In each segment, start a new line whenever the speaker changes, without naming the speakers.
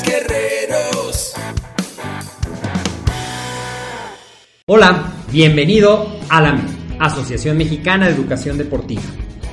guerreros.
Hola, bienvenido a la Asociación Mexicana de Educación Deportiva.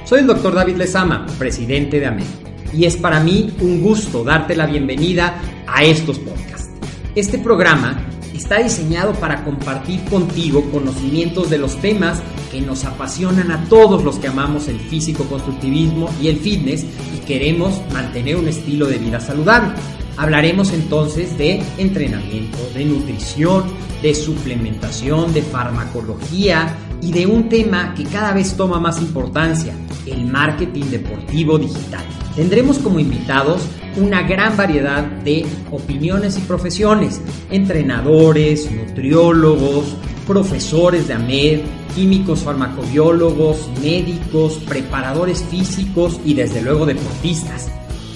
Soy el doctor David Lezama, presidente de AMED, y es para mí un gusto darte la bienvenida a estos podcasts. Este programa está diseñado para compartir contigo conocimientos de los temas que nos apasionan a todos los que amamos el físico-constructivismo y el fitness y queremos mantener un estilo de vida saludable. Hablaremos entonces de entrenamiento, de nutrición, de suplementación, de farmacología y de un tema que cada vez toma más importancia, el marketing deportivo digital. Tendremos como invitados una gran variedad de opiniones y profesiones, entrenadores, nutriólogos, profesores de AMED, químicos farmacobiólogos, médicos, preparadores físicos y desde luego deportistas.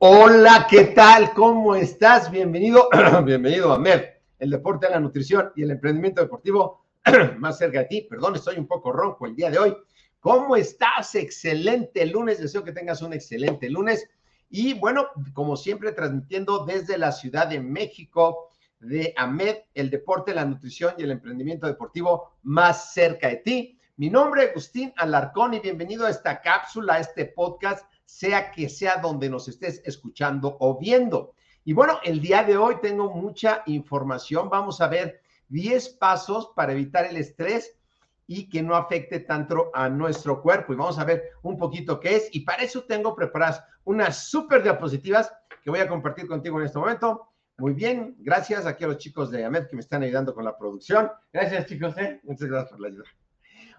Hola, ¿qué tal? ¿Cómo estás? Bienvenido, bienvenido a el deporte, la nutrición y el emprendimiento deportivo más cerca de ti. Perdón, estoy un poco ronco el día de hoy. ¿Cómo estás? Excelente lunes. Deseo que tengas un excelente lunes. Y bueno, como siempre, transmitiendo desde la Ciudad de México de AMED, el deporte, la nutrición y el emprendimiento deportivo más cerca de ti. Mi nombre es Agustín Alarcón y bienvenido a esta cápsula, a este podcast sea que sea donde nos estés escuchando o viendo. Y bueno, el día de hoy tengo mucha información. Vamos a ver 10 pasos para evitar el estrés y que no afecte tanto a nuestro cuerpo. Y vamos a ver un poquito qué es. Y para eso tengo preparadas unas súper diapositivas que voy a compartir contigo en este momento. Muy bien, gracias aquí a los chicos de AMED que me están ayudando con la producción. Gracias, chicos. ¿eh? Muchas gracias por la ayuda.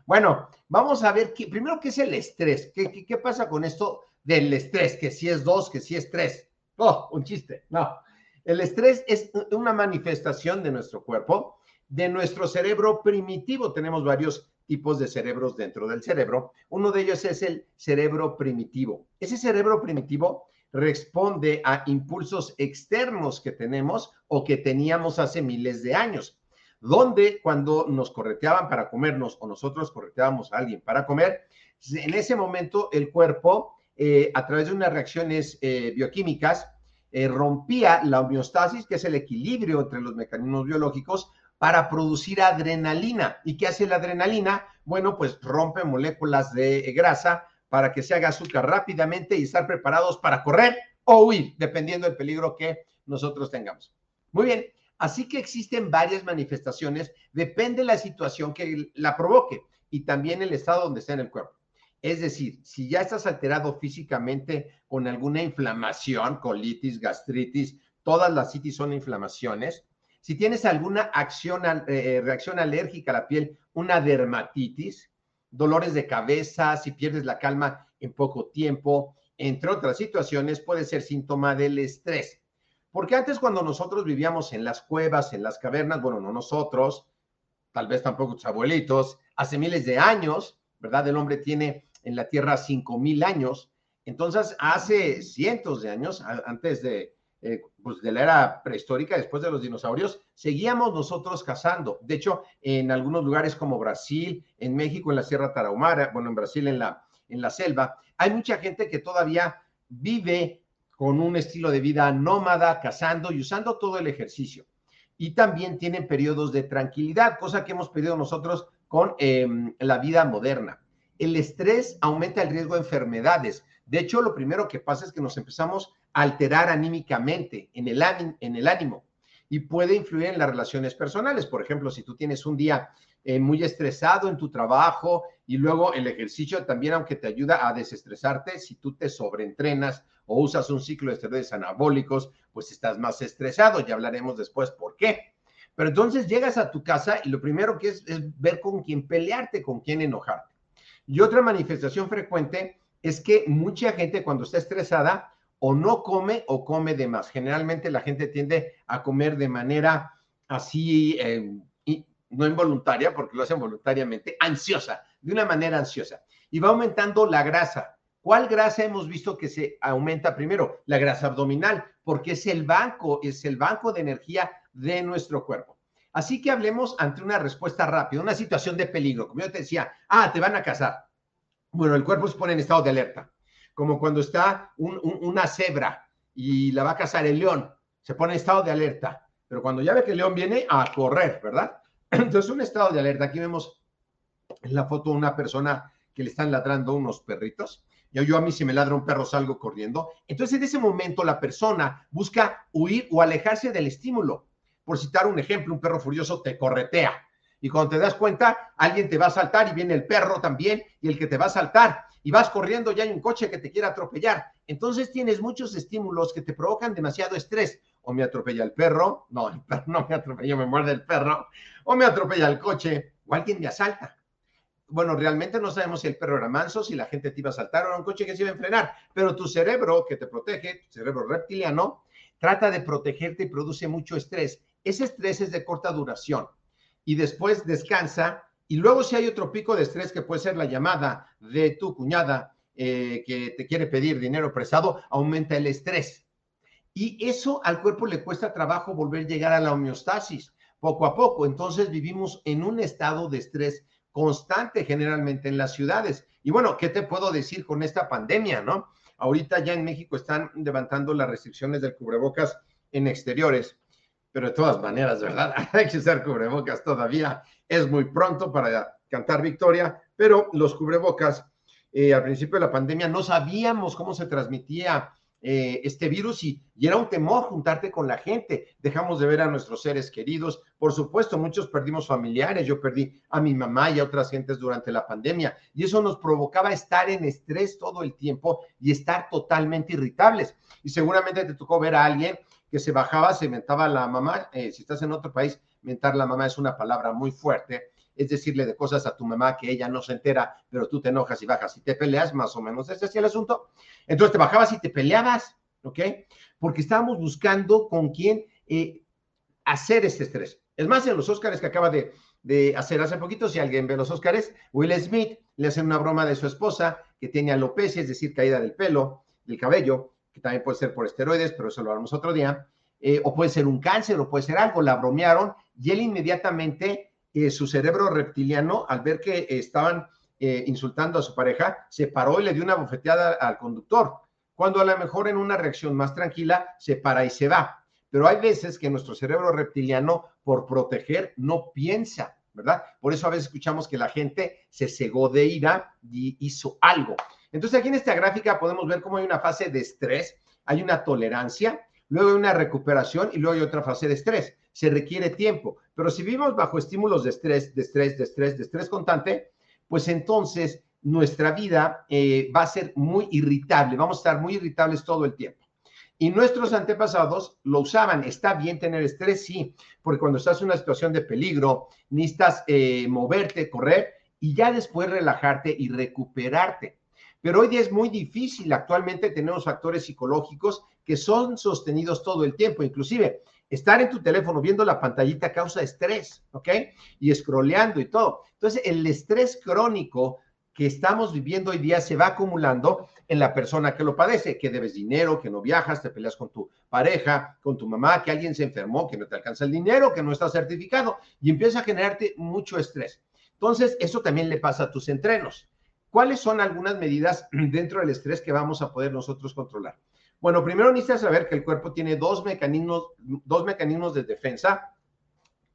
Bueno, vamos a ver qué, primero qué es el estrés. ¿Qué, qué, qué pasa con esto del estrés, que si es dos, que si es tres. Oh, un chiste. No. El estrés es una manifestación de nuestro cuerpo, de nuestro cerebro primitivo. Tenemos varios tipos de cerebros dentro del cerebro. Uno de ellos es el cerebro primitivo. Ese cerebro primitivo responde a impulsos externos que tenemos o que teníamos hace miles de años, donde cuando nos correteaban para comernos o nosotros correteábamos a alguien para comer, en ese momento el cuerpo eh, a través de unas reacciones eh, bioquímicas, eh, rompía la homeostasis, que es el equilibrio entre los mecanismos biológicos, para producir adrenalina. ¿Y qué hace la adrenalina? Bueno, pues rompe moléculas de grasa para que se haga azúcar rápidamente y estar preparados para correr o huir, dependiendo del peligro que nosotros tengamos. Muy bien, así que existen varias manifestaciones, depende de la situación que la provoque y también el estado donde está en el cuerpo. Es decir, si ya estás alterado físicamente con alguna inflamación, colitis, gastritis, todas las citis son inflamaciones. Si tienes alguna acción, eh, reacción alérgica a la piel, una dermatitis, dolores de cabeza, si pierdes la calma en poco tiempo, entre otras situaciones, puede ser síntoma del estrés. Porque antes cuando nosotros vivíamos en las cuevas, en las cavernas, bueno, no nosotros, tal vez tampoco tus abuelitos, hace miles de años, ¿verdad? El hombre tiene en la Tierra 5.000 años. Entonces, hace cientos de años, antes de, eh, pues de la era prehistórica, después de los dinosaurios, seguíamos nosotros cazando. De hecho, en algunos lugares como Brasil, en México, en la Sierra Tarahumara, bueno, en Brasil, en la, en la selva, hay mucha gente que todavía vive con un estilo de vida nómada, cazando y usando todo el ejercicio. Y también tienen periodos de tranquilidad, cosa que hemos pedido nosotros con em, la vida moderna el estrés aumenta el riesgo de enfermedades. De hecho, lo primero que pasa es que nos empezamos a alterar anímicamente en el, ánimo y puede influir en las relaciones personales. Por ejemplo, si tú tienes un día eh, muy estresado en tu trabajo y luego el ejercicio también, aunque te ayuda a desestresarte, si tú te sobreentrenas o usas un ciclo de esteroides anabólicos, pues estás más estresado. Ya hablaremos después por qué. Pero entonces llegas a tu casa y lo primero que es ver con quién pelearte, con quién enojarte. Y otra manifestación frecuente es que mucha gente cuando está estresada o no come o come de más. Generalmente la gente tiende a comer de manera así, eh, no involuntaria, porque lo hacen voluntariamente, ansiosa, de una manera ansiosa. Y va aumentando la grasa. ¿Cuál grasa hemos visto que se aumenta primero? La grasa abdominal, porque es el banco, es el banco de energía de nuestro cuerpo. Así que hablemos ante una respuesta rápida, una situación de peligro. Como yo te decía, ah, te van a cazar. Bueno, el cuerpo se pone en estado de alerta, como cuando está una cebra y la va a cazar el león, se pone en estado de alerta. Pero cuando ya ve que el león viene a correr, ¿verdad? Entonces, un estado de alerta. Aquí vemos en la foto una persona que le están ladrando unos perritos. Yo, yo a mí si me ladra un perro salgo corriendo. Entonces, en ese momento la persona busca huir o alejarse del estímulo. Por citar un ejemplo, un perro furioso te corretea. Y cuando te das cuenta, alguien te va a saltar y viene el perro también y el que te va a saltar. Y vas corriendo, ya hay un coche que te quiere atropellar. Entonces tienes muchos estímulos que te provocan demasiado estrés. O me atropella el perro, no, el perro no me atropella, me muerde el perro. O me atropella el coche, o alguien me asalta. Bueno, realmente no sabemos si el perro era manso, si la gente te iba a saltar o era un coche que se iba a enfrenar, pero tu cerebro que te protege, tu cerebro reptiliano, trata de protegerte y produce mucho estrés ese estrés es de corta duración y después descansa y luego si hay otro pico de estrés que puede ser la llamada de tu cuñada eh, que te quiere pedir dinero prestado, aumenta el estrés. Y eso al cuerpo le cuesta trabajo volver a llegar a la homeostasis poco a poco. Entonces vivimos en un estado de estrés constante generalmente en las ciudades. Y bueno, ¿qué te puedo decir con esta pandemia, no? Ahorita ya en México están levantando las restricciones del cubrebocas en exteriores pero de todas maneras, ¿verdad? Hay que usar cubrebocas todavía. Es muy pronto para cantar victoria, pero los cubrebocas, eh, al principio de la pandemia no sabíamos cómo se transmitía eh, este virus y, y, era un temor juntarte con la gente. Dejamos de ver a nuestros seres queridos. Por supuesto, muchos perdimos familiares. Yo perdí a mi mamá y a otras gentes durante la pandemia y eso nos provocaba estar en estrés todo el tiempo y estar totalmente irritables. Y seguramente te tocó ver a alguien que se bajaba, se mentaba la mamá. Eh, si estás en otro país, mentar la mamá es una palabra muy fuerte. Es decirle de cosas a tu mamá que ella no se entera, pero tú te enojas y bajas y te peleas, más o menos. Ese es el asunto. Entonces te bajabas y te peleabas, ¿ok? Porque estábamos buscando con quién eh, hacer este estrés. Es más, en los Óscares que acaba de, hacer hace poquito, si alguien ve los Óscares, Will Smith le hace una broma de su esposa que tenía alopecia, es decir, caída del pelo, del cabello, que también puede ser por esteroides, pero eso lo hablamos otro día, eh, o puede ser un cáncer, o puede ser algo, la bromearon y él inmediatamente, eh, su cerebro reptiliano, al ver que estaban eh, insultando a su pareja, se paró y le dio una bofeteada al conductor, cuando a lo mejor en una reacción más tranquila se para y se va. Pero hay veces que nuestro cerebro reptiliano, por proteger, no piensa, ¿verdad? Por eso a veces escuchamos que la gente se cegó de ira y hizo algo. Entonces aquí en esta gráfica podemos ver cómo hay una fase de estrés, hay una tolerancia, luego hay una recuperación y luego hay otra fase de estrés. Se requiere tiempo, pero si vivimos bajo estímulos de estrés, de estrés, de estrés, de estrés constante, pues entonces nuestra vida eh, va a ser muy irritable, vamos a estar muy irritables todo el tiempo. Y nuestros antepasados lo usaban. Está bien tener estrés, sí, porque cuando estás en una situación de peligro, necesitas eh, moverte, correr y ya después relajarte y recuperarte. Pero hoy día es muy difícil. Actualmente tenemos factores psicológicos que son sostenidos todo el tiempo. Inclusive, estar en tu teléfono viendo la pantallita causa estrés, ¿ok? Y scrolleando y todo. Entonces, el estrés crónico que estamos viviendo hoy día se va acumulando en la persona que lo padece, que debes dinero, que no viajas, te peleas con tu pareja, con tu mamá, que alguien se enfermó, que no te alcanza el dinero, que no está certificado y empieza a generarte mucho estrés. Entonces, eso también le pasa a tus entrenos. ¿Cuáles son algunas medidas dentro del estrés que vamos a poder nosotros controlar? Bueno, primero necesitas saber que el cuerpo tiene dos mecanismos, dos mecanismos de defensa,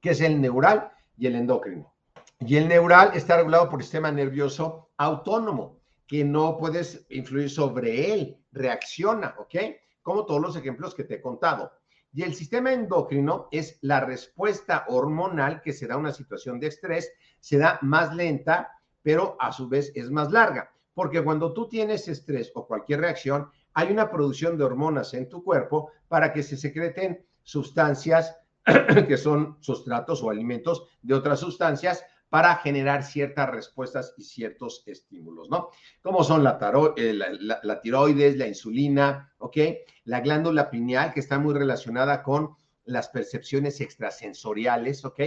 que es el neural y el endocrino. Y el neural está regulado por el sistema nervioso autónomo, que no puedes influir sobre él, reacciona, ¿ok? Como todos los ejemplos que te he contado. Y el sistema endocrino es la respuesta hormonal que se da a una situación de estrés, se da más lenta pero a su vez es más larga, porque cuando tú tienes estrés o cualquier reacción, hay una producción de hormonas en tu cuerpo para que se secreten sustancias que son sustratos o alimentos de otras sustancias para generar ciertas respuestas y ciertos estímulos, ¿no? Como son la, eh, la, tiroides, la insulina, ¿ok? La glándula pineal, que está muy relacionada con las percepciones extrasensoriales, ¿ok?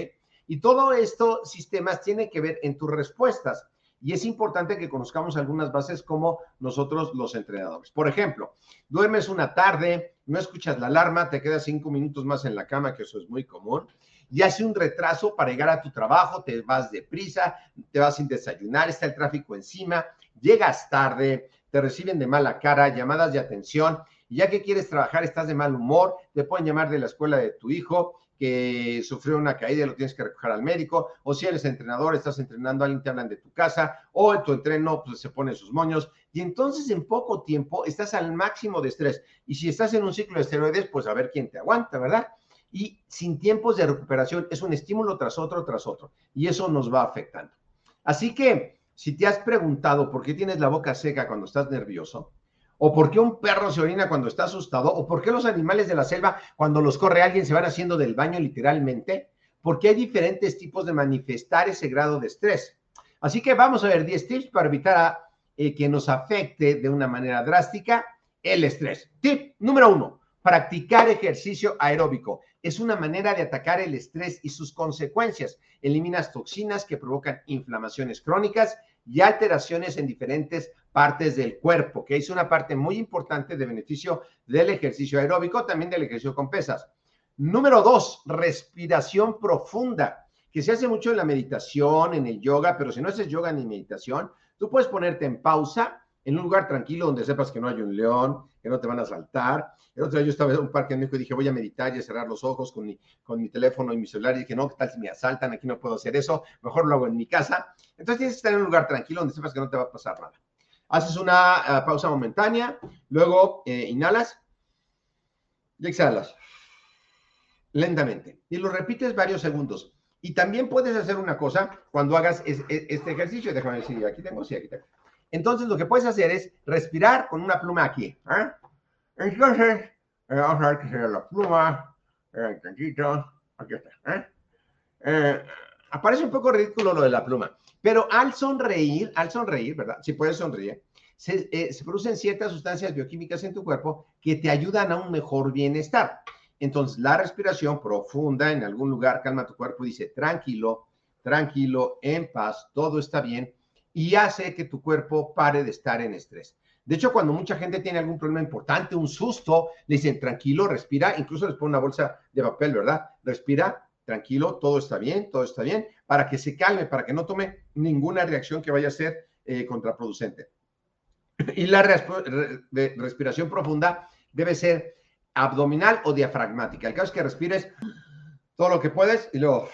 Y todo esto, sistemas, tiene que ver en tus respuestas. Y es importante que conozcamos algunas bases como nosotros los entrenadores. Por ejemplo, duermes una tarde, no escuchas la alarma, te quedas cinco minutos más en la cama, que eso es muy común y hace un retraso para llegar a tu trabajo, te vas deprisa, te vas sin desayunar, está el tráfico encima, llegas tarde, te reciben de mala cara, llamadas de atención, y ya que quieres trabajar, estás de mal humor, te pueden llamar de la escuela de tu hijo que sufrió una caída y lo tienes que recoger al médico, o si eres entrenador, estás entrenando, alguien te hablan de tu casa, o en tu entreno pues, se pone sus moños, y entonces en poco tiempo estás al máximo de estrés. Y si estás en un ciclo de esteroides, pues a ver quién te aguanta, ¿verdad? y sin tiempos de recuperación es un estímulo tras otro, tras otro, y eso nos va afectando. Así que si te has preguntado por qué tienes la boca seca cuando estás nervioso, o por qué un perro se orina cuando está asustado, o por qué los animales de la selva cuando los corre alguien se van haciendo del baño literalmente, porque hay diferentes tipos de manifestar ese grado de estrés. Así que vamos a ver 10 tips para evitar eh, que nos afecte de una manera drástica el estrés. Tip número uno, practicar ejercicio aeróbico es una manera de atacar el estrés y sus consecuencias. Eliminas toxinas que provocan inflamaciones crónicas y alteraciones en diferentes partes del cuerpo, que es una parte muy importante de beneficio del ejercicio aeróbico, también del ejercicio con pesas. Número dos, respiración profunda, que se hace mucho en la meditación, en el yoga, pero si no haces yoga ni meditación, tú puedes ponerte en pausa en un lugar tranquilo donde sepas que no hay un león, que no te van a saltar. El otro día yo estaba en un parque en México y dije, voy a meditar y a cerrar los ojos con mi, con mi teléfono y mi celular. Y dije, no, ¿qué tal si me asaltan? Aquí no puedo hacer eso. Mejor lo hago en mi casa. Entonces tienes que estar en un lugar tranquilo donde sepas que no te va a pasar nada. Haces una ah, pausa momentánea, luego eh, inhalas y exhalas lentamente. Y lo repites varios segundos. Y también puedes hacer una cosa cuando hagas este ejercicio. Déjame decir, aquí tengo, sí, aquí tengo. Entonces, lo que puedes hacer es respirar con una pluma aquí. ¿eh? Entonces, eh, vamos a ver qué será la pluma. Eh, aquí está. ¿eh? aparece un poco ridículo lo de la pluma, pero al sonreír, al sonreír, ¿verdad? Si puedes sonreír, se, se, producen ciertas sustancias bioquímicas en tu cuerpo que te ayudan a un mejor bienestar. Entonces, la respiración profunda en algún lugar calma tu cuerpo dice, tranquilo, tranquilo, en paz, todo está bien y hace que tu cuerpo pare de estar en estrés. De hecho, cuando mucha gente tiene algún problema importante, un susto, le dicen, tranquilo, respira, incluso les ponen una bolsa de papel, ¿verdad? Respira, tranquilo, todo está bien, todo está bien, para que se calme, para que no tome ninguna reacción que vaya a ser eh, contraproducente. Y la respiración profunda debe ser abdominal o diafragmática. El caso es que respires todo lo que puedes y luego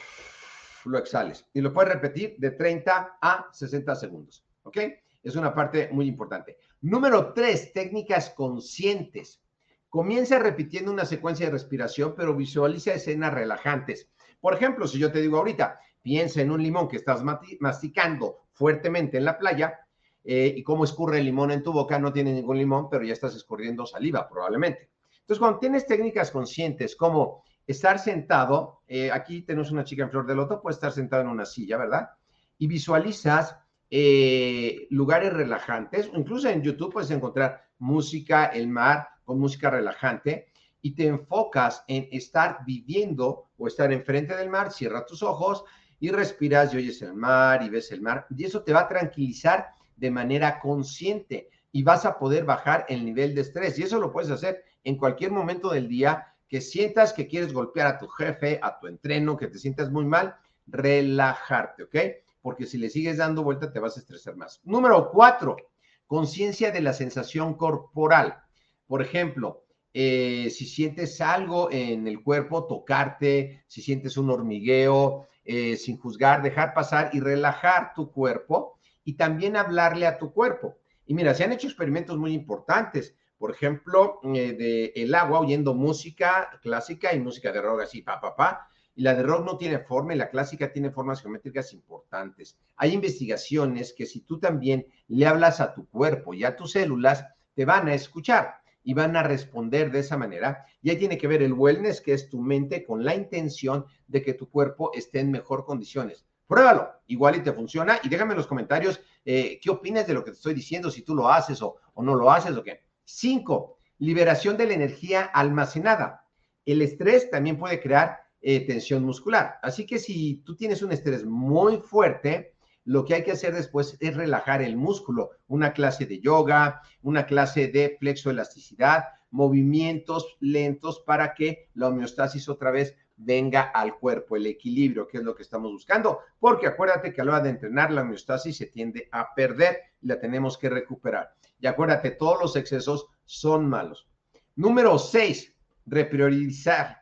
lo exhales. Y lo puedes repetir de 30 a 60 segundos. ¿Ok? Es una parte muy importante. Número tres, técnicas conscientes. Comienza repitiendo una secuencia de respiración, pero visualiza escenas relajantes. Por ejemplo, si yo te digo ahorita, piensa en un limón que estás masticando fuertemente en la playa eh, y cómo escurre el limón en tu boca, no tiene ningún limón, pero ya estás escurriendo saliva probablemente. Entonces, cuando tienes técnicas conscientes como estar sentado, eh, aquí tenemos una chica en flor de loto, puede estar sentado en una silla, ¿verdad? Y visualizas eh, lugares relajantes, incluso en YouTube puedes encontrar música, el mar, con música relajante, y te enfocas en estar viviendo o estar enfrente del mar, cierra tus ojos y respiras y oyes el mar y ves el mar, y eso te va a tranquilizar de manera consciente y vas a poder bajar el nivel de estrés. Y eso lo puedes hacer en cualquier momento del día que sientas que quieres golpear a tu jefe, a tu entreno, que te sientas muy mal, relajarte, ¿ok? Porque si le sigues dando vuelta te vas a estresar más. Número cuatro, conciencia de la sensación corporal. Por ejemplo, eh, si sientes algo en el cuerpo, tocarte, si sientes un hormigueo, eh, sin juzgar, dejar pasar y relajar tu cuerpo y también hablarle a tu cuerpo. Y mira, se han hecho experimentos muy importantes por ejemplo, eh, de el agua oyendo música clásica y música de rock así, pa, pa, pa. Y la de rock no tiene forma y la clásica tiene formas geométricas importantes. Hay investigaciones que si tú también le hablas a tu cuerpo y a tus células, te van a escuchar y van a responder de esa manera. Y ahí tiene que ver el wellness, que es tu mente con la intención de que tu cuerpo esté en mejor condiciones. Pruébalo, igual y te funciona y déjame en los comentarios eh, qué opinas de lo que te estoy diciendo, si tú lo haces o, o no lo haces o qué. Cinco, liberación de la energía almacenada. El estrés también puede crear eh, tensión muscular. Así que si tú tienes un estrés muy fuerte, lo que hay que hacer después es relajar el músculo. Una clase de yoga, una clase de flexoelasticidad, movimientos lentos para que la homeostasis otra vez venga al cuerpo, el equilibrio, que es lo que estamos buscando, porque acuérdate que a la hora de entrenar la homeostasis se tiende a perder y la tenemos que recuperar. Y acuérdate, todos los excesos son malos. Número seis, repriorizar.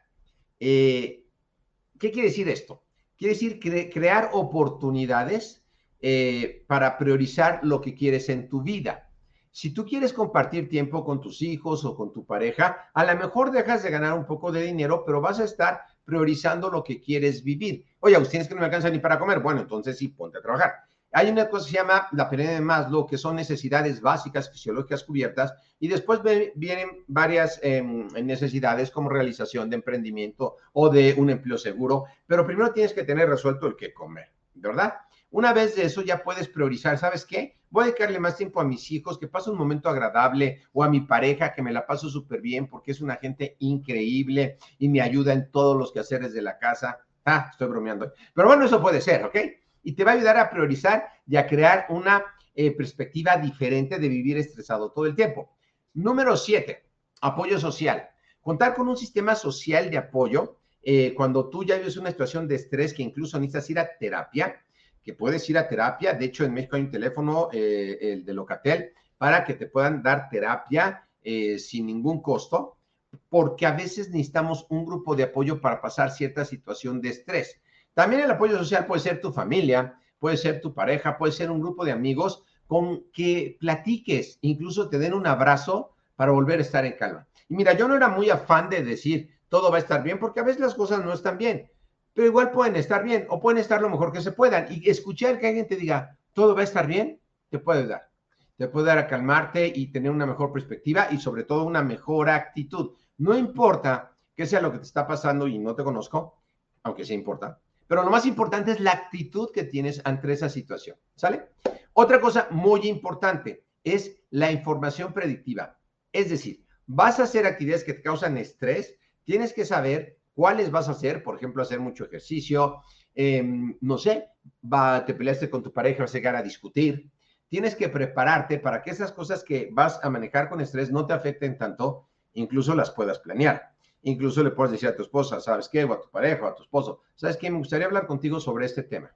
Eh, ¿Qué quiere decir esto? Quiere decir crear oportunidades eh, para priorizar lo que quieres en tu vida. Si tú quieres compartir tiempo con tus hijos o con tu pareja, a lo mejor dejas de ganar un poco de dinero, pero vas a estar priorizando lo que quieres vivir. Oye, Agustín, es que no me alcanza ni para comer. Bueno, entonces sí, ponte a trabajar. Hay una cosa que se llama la pirámide de Maslow, que son necesidades básicas fisiológicas cubiertas, y después vienen varias em, necesidades como realización de emprendimiento o de un empleo seguro, pero primero tienes que tener resuelto el que comer, ¿verdad? Una vez de eso ya puedes priorizar, ¿sabes qué? Voy a dedicarle más tiempo a mis hijos, que pase un momento agradable, o a mi pareja, que me la paso súper bien porque es una gente increíble y me ayuda en todos los quehaceres de la casa. Ah, estoy bromeando. Pero bueno, eso puede ser, ¿ok? Y te va a ayudar a priorizar y a crear una eh, perspectiva diferente de vivir estresado todo el tiempo. Número siete, apoyo social. Contar con un sistema social de apoyo eh, cuando tú ya vives una situación de estrés que incluso necesitas ir a terapia, que puedes ir a terapia. De hecho, en México hay un teléfono, eh, el de Locatel, para que te puedan dar terapia sin ningún costo, porque a veces necesitamos un grupo de apoyo para pasar cierta situación de estrés. También el apoyo social puede ser tu familia, puede ser tu pareja, puede ser un grupo de amigos con que platiques, incluso te den un abrazo para volver a estar en calma. Y mira, yo no era muy afán de decir todo va a estar bien, porque a veces las cosas no están bien, pero igual pueden estar bien o pueden estar lo mejor que se puedan. Y escuchar que alguien te diga todo va a estar bien, te puede ayudar. Te puede dar a calmarte y tener una mejor perspectiva y sobre todo una mejor actitud. No importa qué sea lo que te está pasando y no te conozco, aunque sí importa, pero lo más importante es la actitud que tienes ante esa situación, ¿sale? Otra cosa muy importante es la información predictiva. Es decir, vas a hacer actividades que te causan estrés, tienes que saber cuáles vas a hacer, por ejemplo, hacer mucho ejercicio, em, no sé, va, te peleaste con tu pareja, vas a llegar a discutir. Tienes que prepararte para que esas cosas que vas a manejar con estrés no te afecten tanto, incluso las puedas planear. Incluso le puedes decir a tu esposa, ¿sabes qué? O a tu pareja, o a tu esposo, ¿sabes qué? Me gustaría hablar contigo sobre este tema.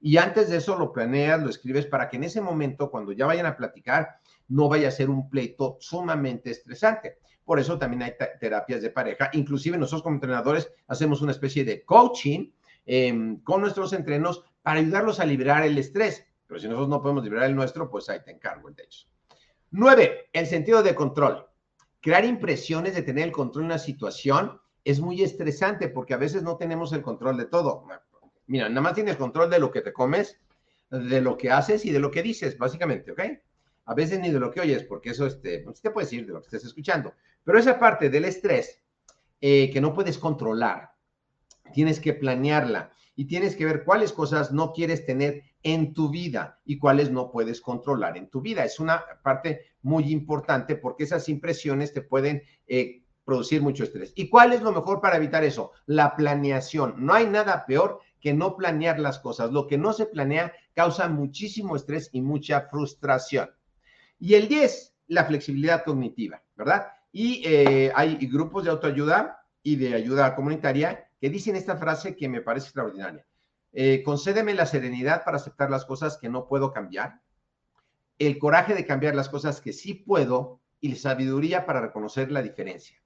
Y antes de eso lo planeas, lo escribes para que en ese momento, cuando ya vayan a platicar, no vaya a ser un pleito sumamente estresante. Por eso también hay terapias de pareja. Inclusive nosotros como entrenadores hacemos una especie de coaching em, con nuestros entrenos para ayudarlos a liberar el estrés. Pero si nosotros no podemos liberar el nuestro, pues ahí te encargo de hecho. Nueve, el sentido de control crear impresiones de tener el control de una situación es muy estresante porque a veces no tenemos el control de todo. Mira, nada más tienes control de lo que te comes, de lo que haces y de lo que dices, básicamente, ¿ok? A veces ni de lo que oyes, porque eso este, pues, te puedes ir de lo que estés escuchando. Pero esa parte del estrés eh, que no puedes controlar, tienes que planearla y tienes que ver cuáles cosas no quieres tener en tu vida y cuáles no puedes controlar en tu vida. Es una parte muy importante porque esas impresiones te pueden eh, producir mucho estrés. ¿Y cuál es lo mejor para evitar eso? La planeación. No hay nada peor que no planear las cosas. Lo que no se planea causa muchísimo estrés y mucha frustración. Y el 10, la flexibilidad cognitiva, ¿verdad? Y eh, hay grupos de autoayuda y de ayuda comunitaria que dicen esta frase que me parece extraordinaria. Eh, concédeme la serenidad para aceptar las cosas que no puedo cambiar, el coraje de cambiar las cosas que sí puedo y la sabiduría para reconocer la diferencia.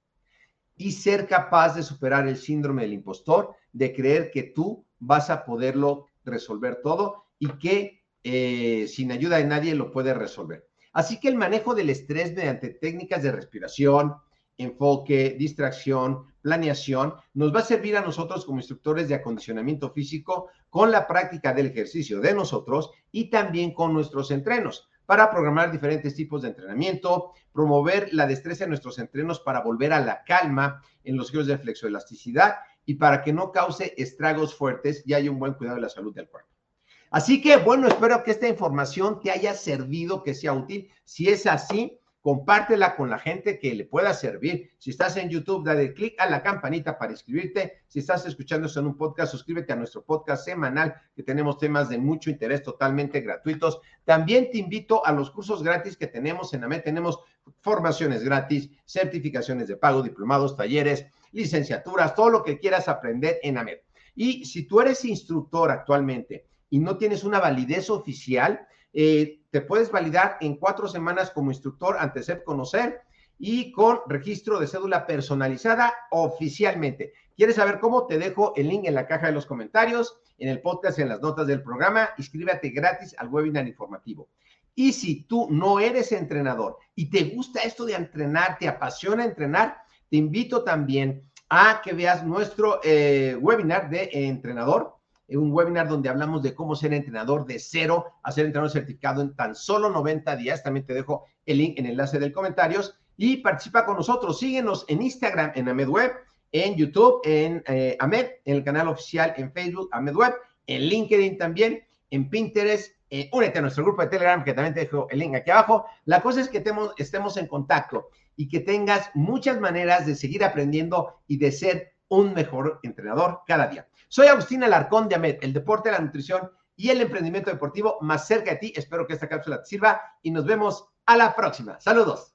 Y ser capaz de superar el síndrome del impostor, de creer que tú vas a poderlo resolver todo y que eh, sin ayuda de nadie lo puedes resolver. Así que el manejo del estrés mediante técnicas de respiración, enfoque, distracción, planeación, nos va a servir a nosotros como instructores de acondicionamiento físico con la práctica del ejercicio de nosotros y también con nuestros entrenos para programar diferentes tipos de entrenamiento, promover la destreza en nuestros entrenos para volver a la calma en los giros de flexoelasticidad y para que no cause estragos fuertes y haya un buen cuidado de la salud del cuerpo. Así que, bueno, espero que esta información te haya servido, que sea útil. Si es así, compártela con la gente que le pueda servir. Si estás en YouTube, dale clic a la campanita para inscribirte. Si estás escuchando esto en un podcast, suscríbete a nuestro podcast semanal, que tenemos temas de mucho interés totalmente gratuitos. También te invito a los cursos gratis que tenemos en AMED. Tenemos formaciones gratis, certificaciones de pago, diplomados, talleres, licenciaturas, todo lo que quieras aprender en AMED. Y si tú eres instructor actualmente y no tienes una validez oficial, eh, te puedes validar en cuatro semanas como instructor ante SEP Conocer y con registro de cédula personalizada oficialmente. ¿Quieres saber cómo? Te dejo el link en la caja de los comentarios, en el podcast, en las notas del programa. Inscríbete gratis al webinar informativo. Y si tú no eres entrenador y te gusta esto de entrenar, te apasiona entrenar, te invito también a que veas nuestro eh, webinar de entrenador un webinar donde hablamos de cómo ser entrenador de cero a ser entrenador certificado en tan solo 90 días. También te dejo el link en el enlace del comentarios y participa con nosotros. Síguenos en Instagram, en AmedWeb, en YouTube, en eh, Amed, en el canal oficial en Facebook, AmedWeb, en LinkedIn también, en Pinterest. Eh, únete a nuestro grupo de Telegram, que también te dejo el link aquí abajo. La cosa es que estemos en contacto y que tengas muchas maneras de seguir aprendiendo y de ser un mejor entrenador cada día. Soy Agustín Alarcón de AMED, el deporte, la nutrición y el emprendimiento deportivo más cerca de ti. Espero que esta cápsula te sirva y nos vemos a la próxima. Saludos.